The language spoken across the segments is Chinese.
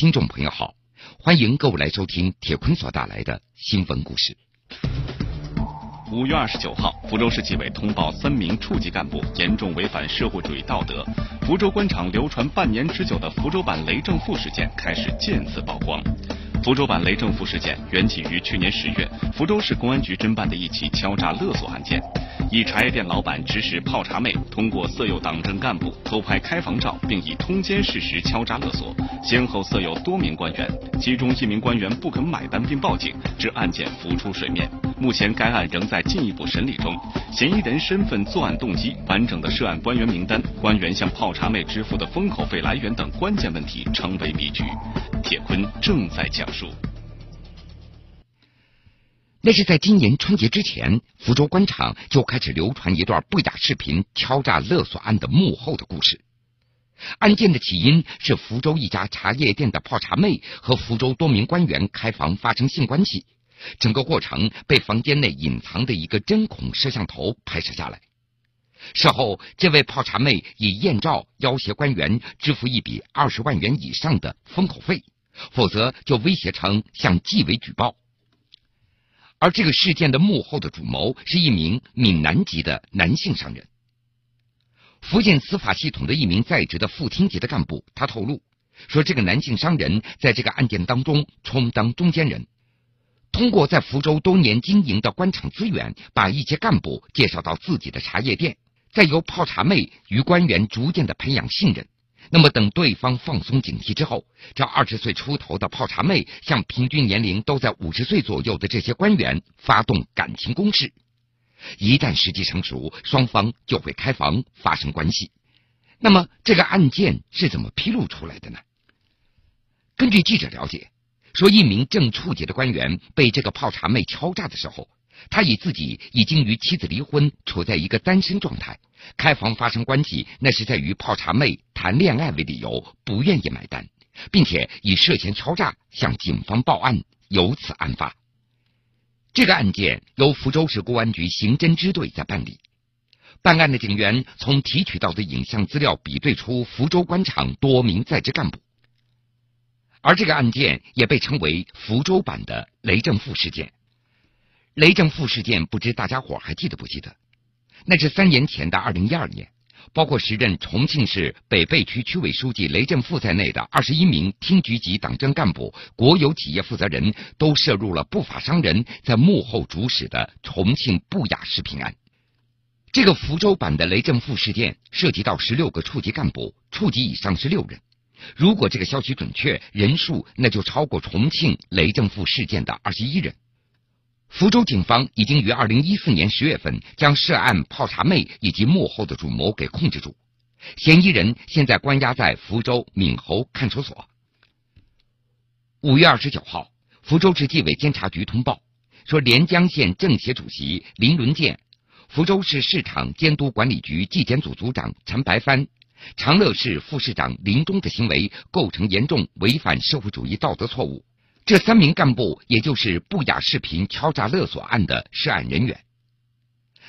听众朋友好，欢迎各位来收听铁坤所带来的新闻故事。五月二十九号，福州市纪委通报三名处级干部严重违反社会主义道德，福州官场流传半年之久的福州版雷政富事件开始渐次曝光。福州版雷政富事件缘起于去年十月，福州市公安局侦办的一起敲诈勒索案件。一茶叶店老板指使泡茶妹通过色诱党政干部偷拍开房照，并以通奸事实敲诈勒索，先后色诱多名官员，其中一名官员不肯买单并报警，致案件浮出水面。目前该案仍在进一步审理中，嫌疑人身份、作案动机、完整的涉案官员名单、官员向泡茶妹支付的封口费来源等关键问题成为谜局。铁坤正在讲述。那是在今年春节之前，福州官场就开始流传一段不雅视频敲诈勒索案的幕后的故事。案件的起因是福州一家茶叶店的泡茶妹和福州多名官员开房发生性关系，整个过程被房间内隐藏的一个针孔摄像头拍摄下来。事后，这位泡茶妹以艳照要挟官员支付一笔二十万元以上的封口费，否则就威胁称向纪委举报。而这个事件的幕后的主谋是一名闽南籍的男性商人。福建司法系统的一名在职的副厅级的干部，他透露说，这个男性商人在这个案件当中充当中间人，通过在福州多年经营的官场资源，把一些干部介绍到自己的茶叶店，再由泡茶妹与官员逐渐的培养信任。那么，等对方放松警惕之后，这二十岁出头的泡茶妹向平均年龄都在五十岁左右的这些官员发动感情攻势。一旦时机成熟，双方就会开房发生关系。那么，这个案件是怎么披露出来的呢？根据记者了解，说一名正处级的官员被这个泡茶妹敲诈的时候，他以自己已经与妻子离婚，处在一个单身状态。开房发生关系，那是在与泡茶妹谈恋爱为理由，不愿意买单，并且以涉嫌敲诈向警方报案，由此案发。这个案件由福州市公安局刑侦支队在办理。办案的警员从提取到的影像资料比对出福州官场多名在职干部，而这个案件也被称为福州版的雷正富事件。雷政富事件，不知大家伙还记得不记得？那是三年前的二零一二年，包括时任重庆市北碚区区委书记雷政富在内的二十一名厅局级党政干部、国有企业负责人都涉入了不法商人在幕后主使的重庆不雅视频案。这个福州版的雷政富事件涉及到十六个处级干部，处级以上是六人。如果这个消息准确，人数那就超过重庆雷政富事件的二十一人。福州警方已经于二零一四年十月份将涉案泡茶妹以及幕后的主谋给控制住，嫌疑人现在关押在福州闽侯看守所。五月二十九号，福州市纪委监察局通报说，连江县政协主席林伦建、福州市市场监督管理局纪检组组长陈白帆、长乐市副市长林忠的行为构成严重违反社会主义道德错误。这三名干部，也就是不雅视频敲诈勒索案的涉案人员。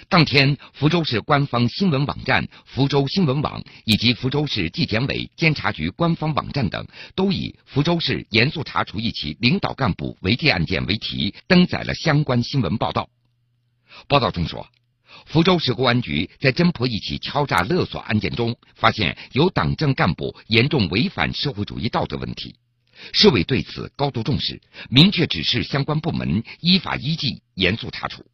当天，福州市官方新闻网站福州新闻网以及福州市纪检委监察局官方网站等，都以“福州市严肃查处一起领导干部违纪案件”为题，登载了相关新闻报道。报道中说，福州市公安局在侦破一起敲诈勒索案件中，发现有党政干部严重违反社会主义道德问题。市委对此高度重视，明确指示相关部门依法依纪严肃查处。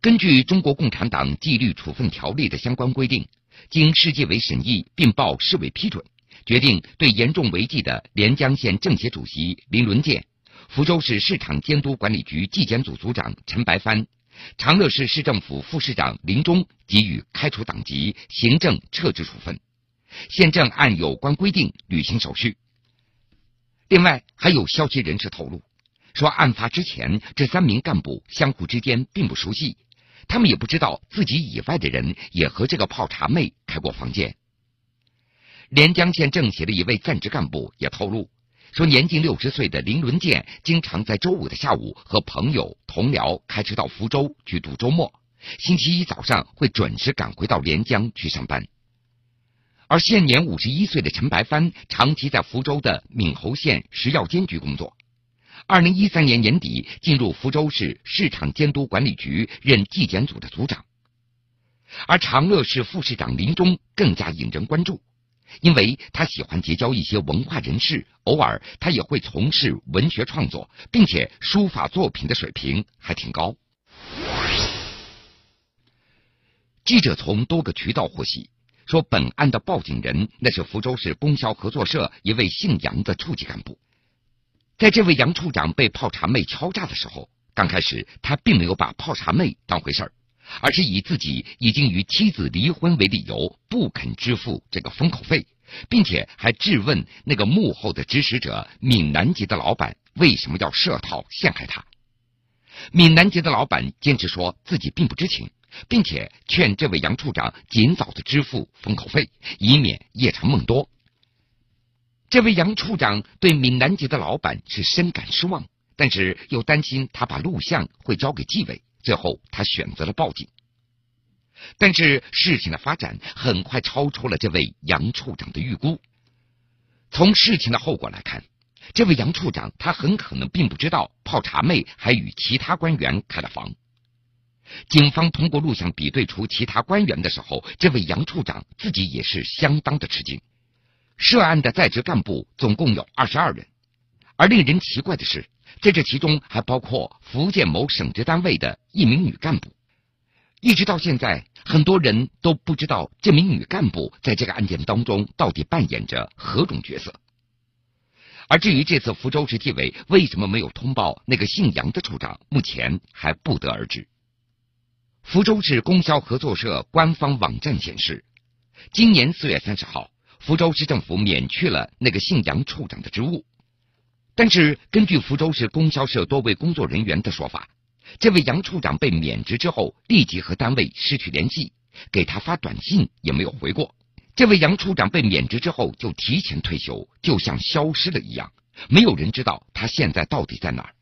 根据《中国共产党纪律处分条例》的相关规定，经市纪委审议并报市委批准，决定对严重违纪的连江县政协主席林伦建、福州市市场监督管理局纪检组组长陈白帆、长乐市市政府副市长林忠给予开除党籍、行政撤职处分。县政按有关规定履行手续。另外，还有消息人士透露，说案发之前，这三名干部相互之间并不熟悉，他们也不知道自己以外的人也和这个泡茶妹开过房间。连江县政协的一位在职干部也透露，说年近六十岁的林伦建经常在周五的下午和朋友同僚开车到福州去度周末，星期一早上会准时赶回到连江去上班。而现年五十一岁的陈白帆，长期在福州的闽侯县食药监局工作。二零一三年年底，进入福州市市场监督管理局任纪检组的组长。而长乐市副市长林中更加引人关注，因为他喜欢结交一些文化人士，偶尔他也会从事文学创作，并且书法作品的水平还挺高。记者从多个渠道获悉，说本案的报警人那是福州市供销合作社一位姓杨的处级干部。在这位杨处长被泡茶妹敲诈的时候，刚开始他并没有把泡茶妹当回事儿，而是以自己已经与妻子离婚为理由，不肯支付这个封口费，并且还质问那个幕后的指使者闽南籍的老板为什么要设套陷害他。闽南籍的老板坚持说自己并不知情。并且劝这位杨处长尽早的支付封口费，以免夜长梦多。这位杨处长对闽南籍的老板是深感失望，但是又担心他把录像会交给纪委，最后他选择了报警。但是事情的发展很快超出了这位杨处长的预估。从事情的后果来看，这位杨处长他很可能并不知道泡茶妹还与其他官员开了房。警方通过录像比对出其他官员的时候，这位杨处长自己也是相当的吃惊。涉案的在职干部总共有二十二人，而令人奇怪的是，在这其中还包括福建某省直单位的一名女干部。一直到现在，很多人都不知道这名女干部在这个案件当中到底扮演着何种角色。而至于这次福州市纪委为什么没有通报那个姓杨的处长，目前还不得而知。福州市供销合作社官方网站显示，今年四月三十号，福州市政府免去了那个姓杨处长的职务。但是，根据福州市供销社多位工作人员的说法，这位杨处长被免职之后，立即和单位失去联系，给他发短信也没有回过。这位杨处长被免职之后就提前退休，就像消失了一样，没有人知道他现在到底在哪儿。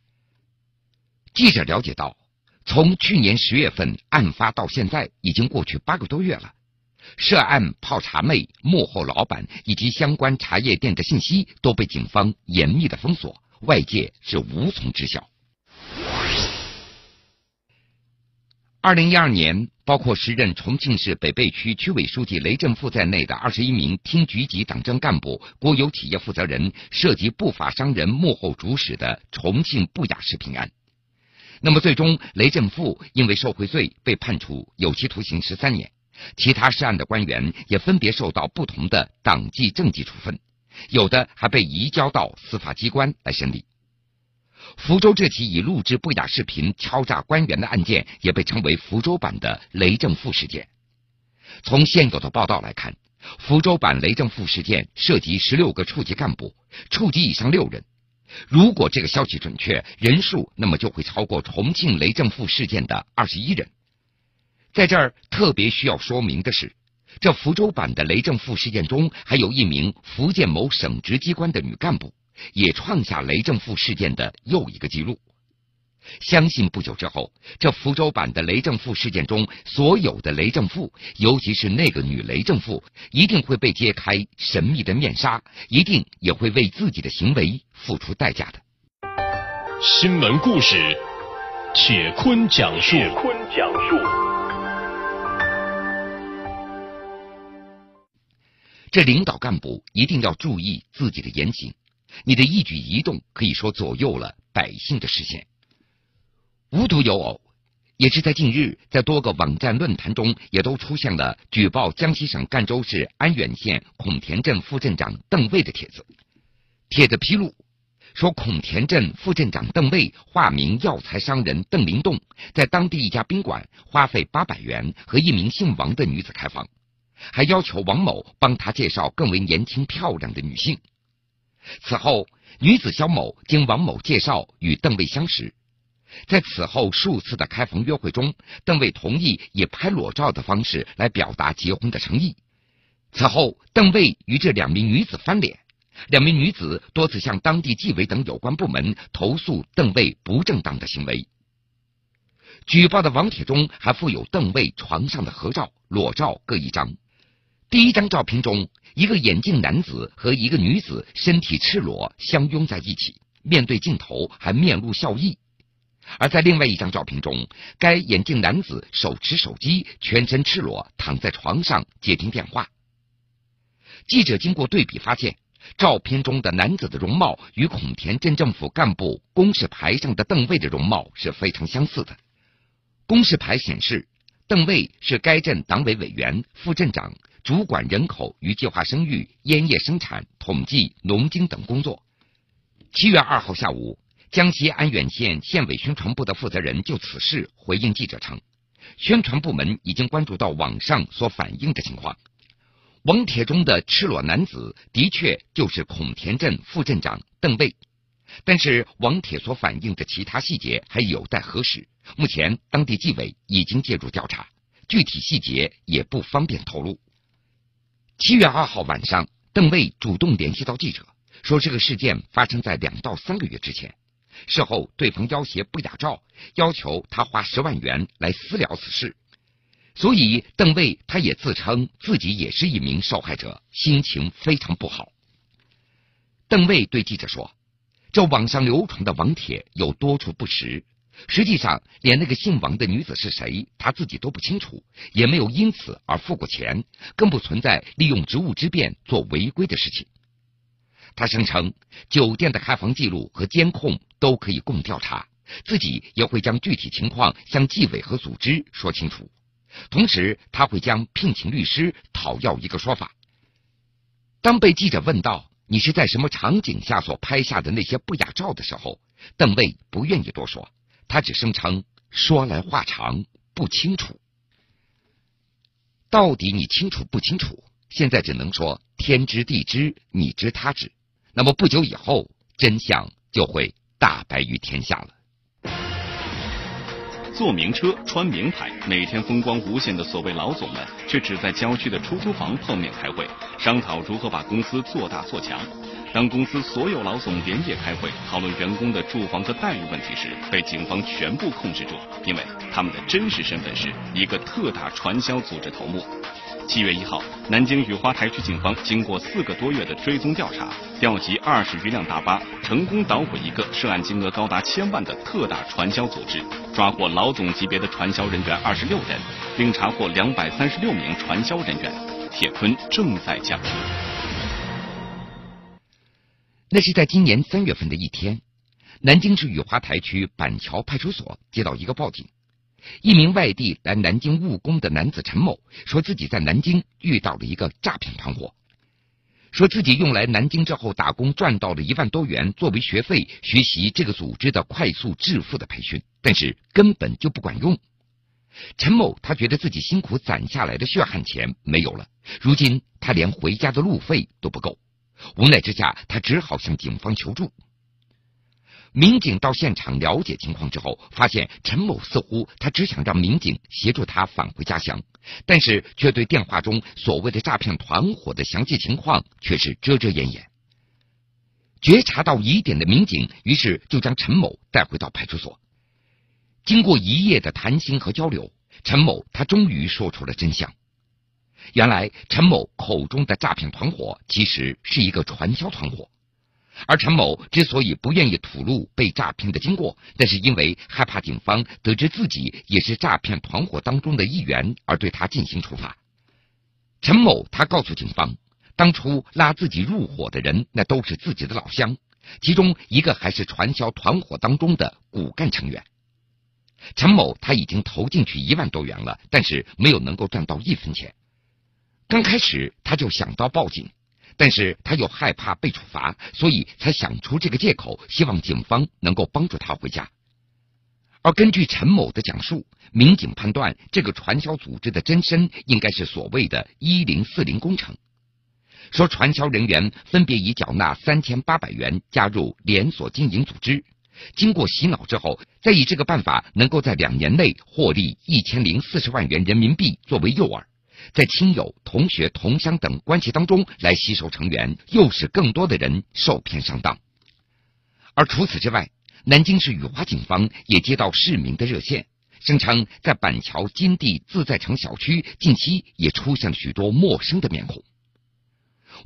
记者了解到。从去年十月份案发到现在，已经过去八个多月了。涉案泡茶妹幕后老板以及相关茶叶店的信息都被警方严密的封锁，外界是无从知晓。二零一二年，包括时任重庆市北碚区区委书记雷振富在内的二十一名厅局级党政干部、国有企业负责人涉及不法商人幕后主使的重庆不雅食品案。那么，最终雷政富因为受贿罪被判处有期徒刑十三年，其他涉案的官员也分别受到不同的党纪政纪处分，有的还被移交到司法机关来审理。福州这起以录制不雅视频敲诈官员的案件，也被称为福州版的雷正富事件。从现有的报道来看，福州版雷正富事件涉及十六个处级干部，处级以上六人。如果这个消息准确，人数那么就会超过重庆雷政富事件的二十一人。在这儿特别需要说明的是，这福州版的雷政富事件中，还有一名福建某省直机关的女干部，也创下雷政富事件的又一个记录。相信不久之后，这福州版的雷正富事件中所有的雷正富，尤其是那个女雷正富，一定会被揭开神秘的面纱，一定也会为自己的行为付出代价的。新闻故事，铁坤讲述。铁坤讲述。这领导干部一定要注意自己的言行，你的一举一动可以说左右了百姓的视线。无独有偶，也是在近日，在多个网站论坛中，也都出现了举报江西省赣州市安远县孔田镇副镇长邓卫的帖子。帖子披露说，孔田镇副镇长邓卫化名药材商人邓林栋，在当地一家宾馆花费八百元和一名姓王的女子开房，还要求王某帮他介绍更为年轻漂亮的女性。此后，女子肖某经王某介绍与邓卫相识。在此后数次的开房约会中，邓卫同意以拍裸照的方式来表达结婚的诚意。此后，邓卫与这两名女子翻脸，两名女子多次向当地纪委等有关部门投诉邓卫不正当的行为。举报的网帖中还附有邓卫床上的合照、裸照各一张。第一张照片中，一个眼镜男子和一个女子身体赤裸相拥在一起，面对镜头还面露笑意；而在另外一张照片中，该眼镜男子手持手机，全身赤裸躺在床上接听电话。记者经过对比发现，照片中的男子的容貌与孔田镇政府干部公示牌上的邓卫的容貌是非常相似的。公示牌显示，邓卫是该镇党委委员、副镇长。主管人口与计划生育、烟叶生产、统计、农经等工作。七月二号下午，江西安远县县委宣传部的负责人就此事回应记者称，宣传部门已经关注到网上所反映的情况。网帖中的赤裸男子的确就是孔田镇副镇长邓卫，但是网帖所反映的其他细节还有待核实。目前，当地纪委已经介入调查，具体细节也不方便透露。七月二号晚上，邓卫主动联系到记者，说这个事件发生在两到三个月之前。事后，对方要挟不雅照，要求他花十万元来私了此事。所以，邓卫他也自称自己也是一名受害者，心情非常不好。邓卫对记者说：“这网上流传的网帖有多处不实。”实际上，连那个姓王的女子是谁，他自己都不清楚，也没有因此而付过钱，更不存在利用职务之便做违规的事情。他声称，酒店的开房记录和监控都可以供调查，自己也会将具体情况向纪委和组织说清楚。同时，他会将聘请律师讨要一个说法。当被记者问到你是在什么场景下所拍下的那些不雅照的时候，邓卫不愿意多说。他只声称说来话长，不清楚。到底你清楚不清楚？现在只能说天知地知，你知他知。那么不久以后，真相就会大白于天下了。坐名车，穿名牌，每天风光无限的所谓老总们，却只在郊区的出租房碰面开会，商讨如何把公司做大做强。当公司所有老总连夜开会讨论员工的住房和待遇问题时，被警方全部控制住，因为他们的真实身份是一个特大传销组织头目。七月一号，南京雨花台区警方经过四个多月的追踪调查，调集二十余辆大巴，成功捣毁一个涉案金额高达千万的特大传销组织，抓获老总级别的传销人员二十六人，并查获两百三十六名传销人员。铁坤正在讲述。那是在今年三月份的一天，南京市雨花台区板桥派出所接到一个报警，一名外地来南京务工的男子陈某说自己在南京遇到了一个诈骗团伙，说自己用来南京之后打工赚到了一万多元作为学费学习这个组织的快速致富的培训，但是根本就不管用。陈某他觉得自己辛苦攒下来的血汗钱没有了，如今他连回家的路费都不够。无奈之下，他只好向警方求助。民警到现场了解情况之后，发现陈某似乎他只想让民警协助他返回家乡，但是却对电话中所谓的诈骗团伙的详细情况却是遮遮掩掩。觉察到疑点的民警于是就将陈某带回到派出所。经过一夜的谈心和交流，陈某他终于说出了真相。原来陈某口中的诈骗团伙其实是一个传销团伙，而陈某之所以不愿意吐露被诈骗的经过，那是因为害怕警方得知自己也是诈骗团伙当中的一员而对他进行处罚。陈某他告诉警方，当初拉自己入伙的人那都是自己的老乡，其中一个还是传销团伙当中的骨干成员。陈某他已经投进去一万多元了，但是没有能够赚到一分钱。刚开始他就想到报警，但是他又害怕被处罚，所以才想出这个借口，希望警方能够帮助他回家。而根据陈某的讲述，民警判断这个传销组织的真身应该是所谓的“一零四零工程”，说传销人员分别以缴纳三千八百元加入连锁经营组织，经过洗脑之后，再以这个办法能够在两年内获利一千零四十万元人民币作为诱饵。在亲友、同学、同乡等关系当中来吸收成员，诱使更多的人受骗上当。而除此之外，南京市雨花警方也接到市民的热线，声称在板桥金地自在城小区近期也出现了许多陌生的面孔。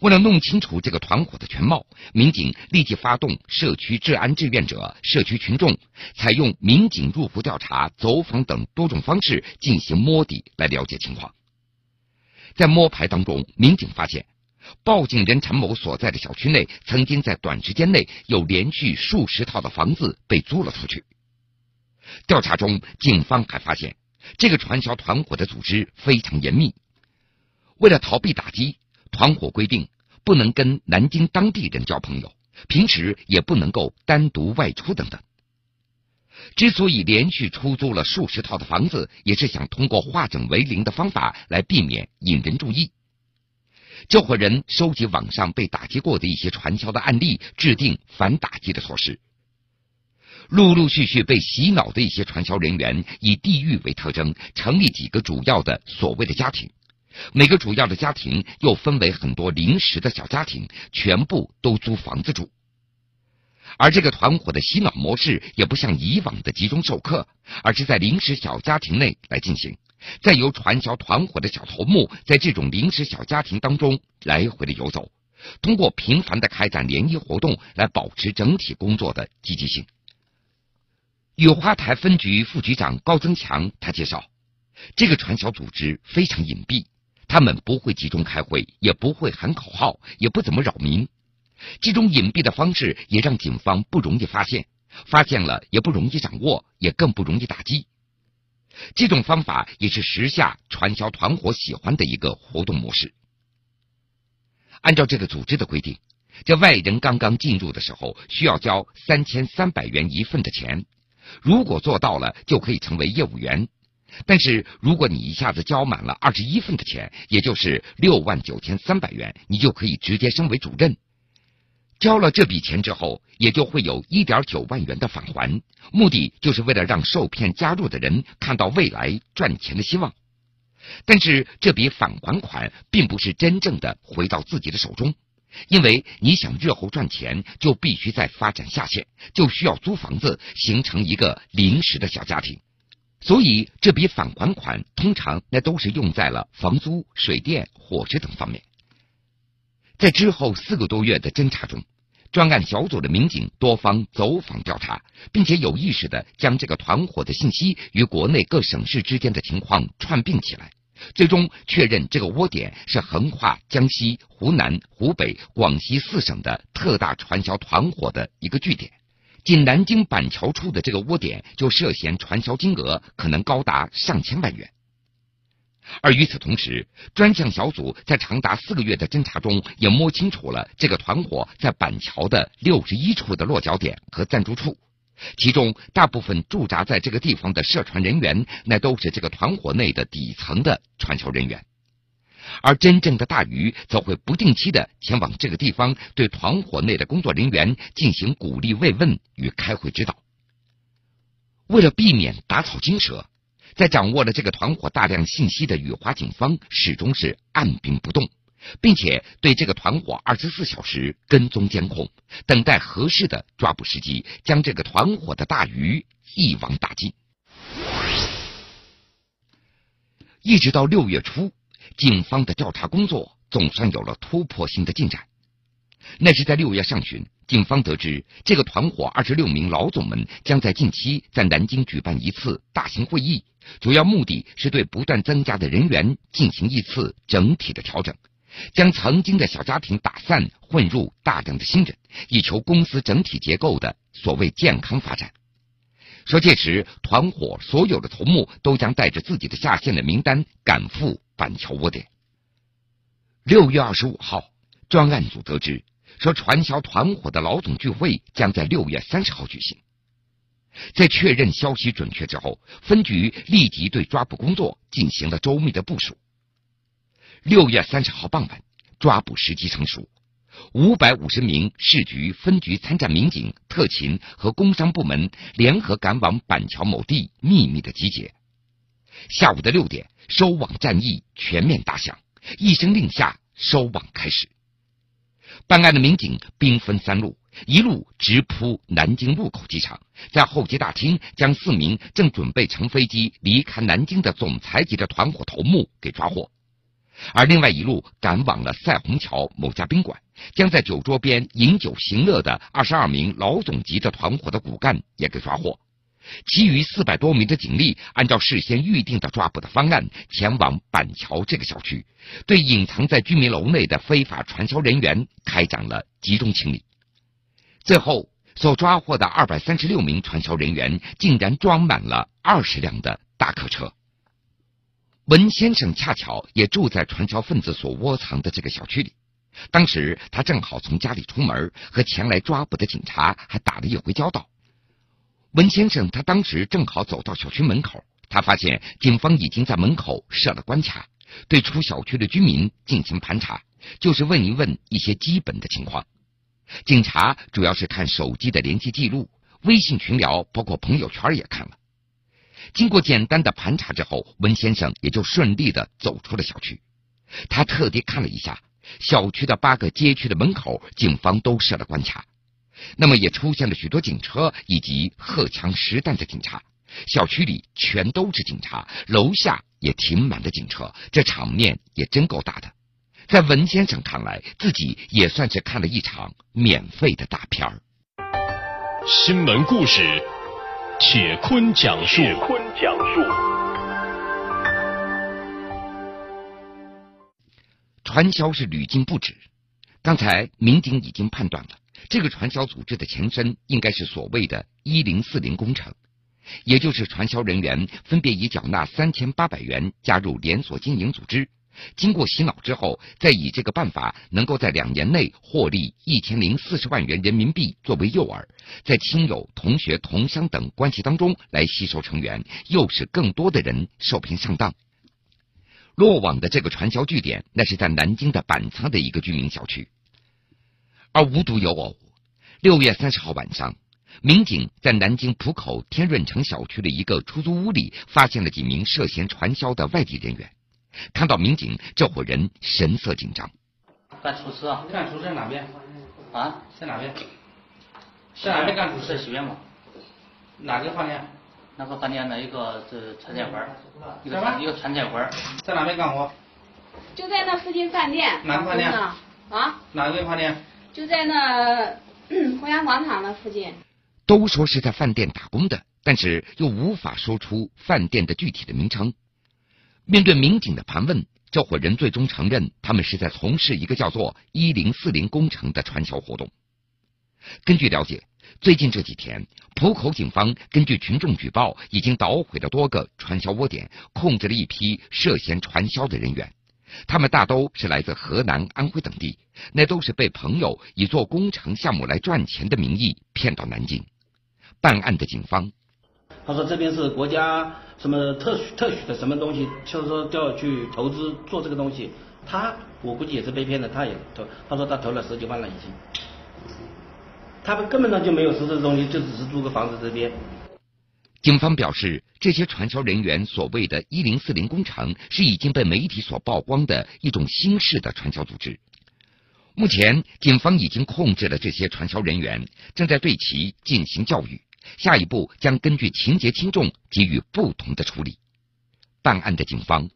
为了弄清楚这个团伙的全貌，民警立即发动社区治安志愿者、社区群众，采用民警入户调查、走访等多种方式进行摸底，来了解情况。在摸排当中，民警发现，报警人陈某所在的小区内，曾经在短时间内有连续数十套的房子被租了出去。调查中，警方还发现，这个传销团伙的组织非常严密，为了逃避打击。团伙规定不能跟南京当地人交朋友，平时也不能够单独外出等等。之所以连续出租了数十套的房子，也是想通过化整为零的方法来避免引人注意。这伙人收集网上被打击过的一些传销的案例，制定反打击的措施。陆陆续续被洗脑的一些传销人员，以地域为特征，成立几个主要的所谓的家庭。每个主要的家庭又分为很多临时的小家庭，全部都租房子住。而这个团伙的洗脑模式也不像以往的集中授课，而是在临时小家庭内来进行，再由传销团伙的小头目在这种临时小家庭当中来回的游走，通过频繁的开展联谊活动来保持整体工作的积极性。雨花台分局副局长高增强他介绍，这个传销组织非常隐蔽。他们不会集中开会，也不会喊口号，也不怎么扰民。这种隐蔽的方式也让警方不容易发现，发现了也不容易掌握，也更不容易打击。这种方法也是时下传销团伙喜欢的一个活动模式。按照这个组织的规定，这外人刚刚进入的时候需要交三千三百元一份的钱，如果做到了，就可以成为业务员。但是，如果你一下子交满了二十一份的钱，也就是六万九千三百元，你就可以直接升为主任。交了这笔钱之后，也就会有一点九万元的返还，目的就是为了让受骗加入的人看到未来赚钱的希望。但是，这笔返还款并不是真正的回到自己的手中，因为你想日后赚钱，就必须再发展下线，就需要租房子，形成一个临时的小家庭。所以，这笔返还款通常那都是用在了房租、水电、伙食等方面。在之后四个多月的侦查中，专案小组的民警多方走访调查，并且有意识的将这个团伙的信息与国内各省市之间的情况串并起来，最终确认这个窝点是横跨江西、湖南、湖北、广西四省的特大传销团伙的一个据点。仅南京板桥处的这个窝点，就涉嫌传销金额可能高达上千万元。而与此同时，专项小组在长达四个月的侦查中，也摸清楚了这个团伙在板桥的六十一处的落脚点和暂住处，其中大部分驻扎在这个地方的涉传人员，那都是这个团伙内的底层的传销人员。而真正的大鱼则会不定期的前往这个地方，对团伙内的工作人员进行鼓励慰问与开会指导。为了避免打草惊蛇，在掌握了这个团伙大量信息的雨华警方始终是按兵不动，并且对这个团伙二十四小时跟踪监控，等待合适的抓捕时机，将这个团伙的大鱼一网打尽。一直到六月初。警方的调查工作总算有了突破性的进展。那是在六月上旬，警方得知这个团伙二十六名老总们将在近期在南京举办一次大型会议，主要目的是对不断增加的人员进行一次整体的调整，将曾经的小家庭打散，混入大量的新人，以求公司整体结构的所谓健康发展。说届时团伙所有的头目都将带着自己的下线的名单赶赴。板桥窝点。六月二十五号，专案组得知说，传销团伙的老总聚会将在六月三十号举行。在确认消息准确之后，分局立即对抓捕工作进行了周密的部署。六月三十号傍晚，抓捕时机成熟，五百五十名市局、分局参战民警、特勤和工商部门联合赶往板桥某地，秘密的集结。下午的六点。收网战役全面打响，一声令下，收网开始。办案的民警兵分三路，一路直扑南京禄口机场，在候机大厅将四名正准备乘飞机离开南京的总裁级的团伙头目给抓获，而另外一路赶往了赛虹桥某家宾馆，将在酒桌边饮酒行乐的二十二名老总级的团伙的骨干也给抓获。其余四百多名的警力按照事先预定的抓捕的方案，前往板桥这个小区，对隐藏在居民楼内的非法传销人员开展了集中清理。最后，所抓获的二百三十六名传销人员，竟然装满了二十辆的大客车。文先生恰巧也住在传销分子所窝藏的这个小区里，当时他正好从家里出门，和前来抓捕的警察还打了一回交道。文先生他当时正好走到小区门口，他发现警方已经在门口设了关卡，对出小区的居民进行盘查，就是问一问一些基本的情况。警察主要是看手机的联系记录、微信群聊，包括朋友圈也看了。经过简单的盘查之后，文先生也就顺利的走出了小区。他特地看了一下小区的八个街区的门口，警方都设了关卡，那么也出现了许多警车以及荷枪实弹的警察。小区里全都是警察，楼下也停满了警车，这场面也真够大的。在文先生看来，自己也算是看了一场免费的大片儿。新闻故事，铁坤讲述。铁坤讲述。传销是屡禁不止。刚才民警已经判断了，这个传销组织的前身应该是所谓的“一零四零工程”，也就是传销人员分别以缴纳三千八百元加入连锁经营组织。经过洗脑之后，再以这个办法能够在两年内获利一千零四十万元人民币作为诱饵，在亲友、同学、同乡等关系当中来吸收成员，诱使更多的人受骗上当。落网的这个传销据点，那是在南京的板仓的一个居民小区。而无独有偶，六月三十号晚上，民警在南京浦口天润城小区的一个出租屋里，发现了几名涉嫌传销的外地人员。看到民警，这伙人神色紧张。干厨师啊？干厨师哪边？啊？在哪边？在哪边干厨师？西边吗。哪个饭店？那个饭店的一个这传菜馆，一个一个传菜馆。在哪边干活？就在那附近饭店。哪个饭店？啊？哪个饭店？就在那弘扬广场那附近。都说是在饭店打工的，但是又无法说出饭店的具体的名称。面对民警的盘问，这伙人最终承认，他们是在从事一个叫做“一零四零工程”的传销活动。根据了解，最近这几天，浦口警方根据群众举报，已经捣毁了多个传销窝点，控制了一批涉嫌传销的人员。他们大都是来自河南、安徽等地，那都是被朋友以做工程项目来赚钱的名义骗到南京。办案的警方。他说这边是国家什么特许特许的什么东西，就是说就要去投资做这个东西。他我估计也是被骗的，他也投。他说他投了十几万了已经。他们根本上就没有实质的东西，就只是租个房子这边。警方表示，这些传销人员所谓的“一零四零工程”是已经被媒体所曝光的一种新式的传销组织。目前，警方已经控制了这些传销人员，正在对其进行教育。下一步将根据情节轻重给予不同的处理。办案的警方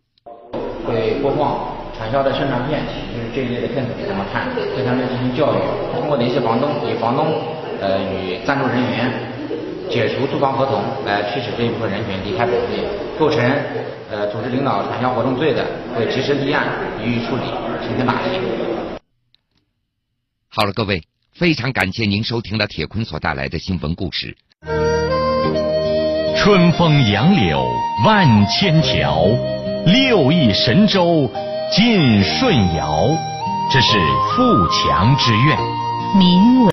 会播放传销的宣传片，就是这一类的片子给他们看，对他们进行教育。通过联系房东，与房东呃与赞助人员解除租房合同，来驱使这一部分人群离开本地。构成呃组织领导传销活动罪的，会及时立案予以处理，进行打击。好了，各位，非常感谢您收听了铁坤所带来的新闻故事。春风杨柳万千条，六亿神州尽舜尧。这是富强之愿。民文。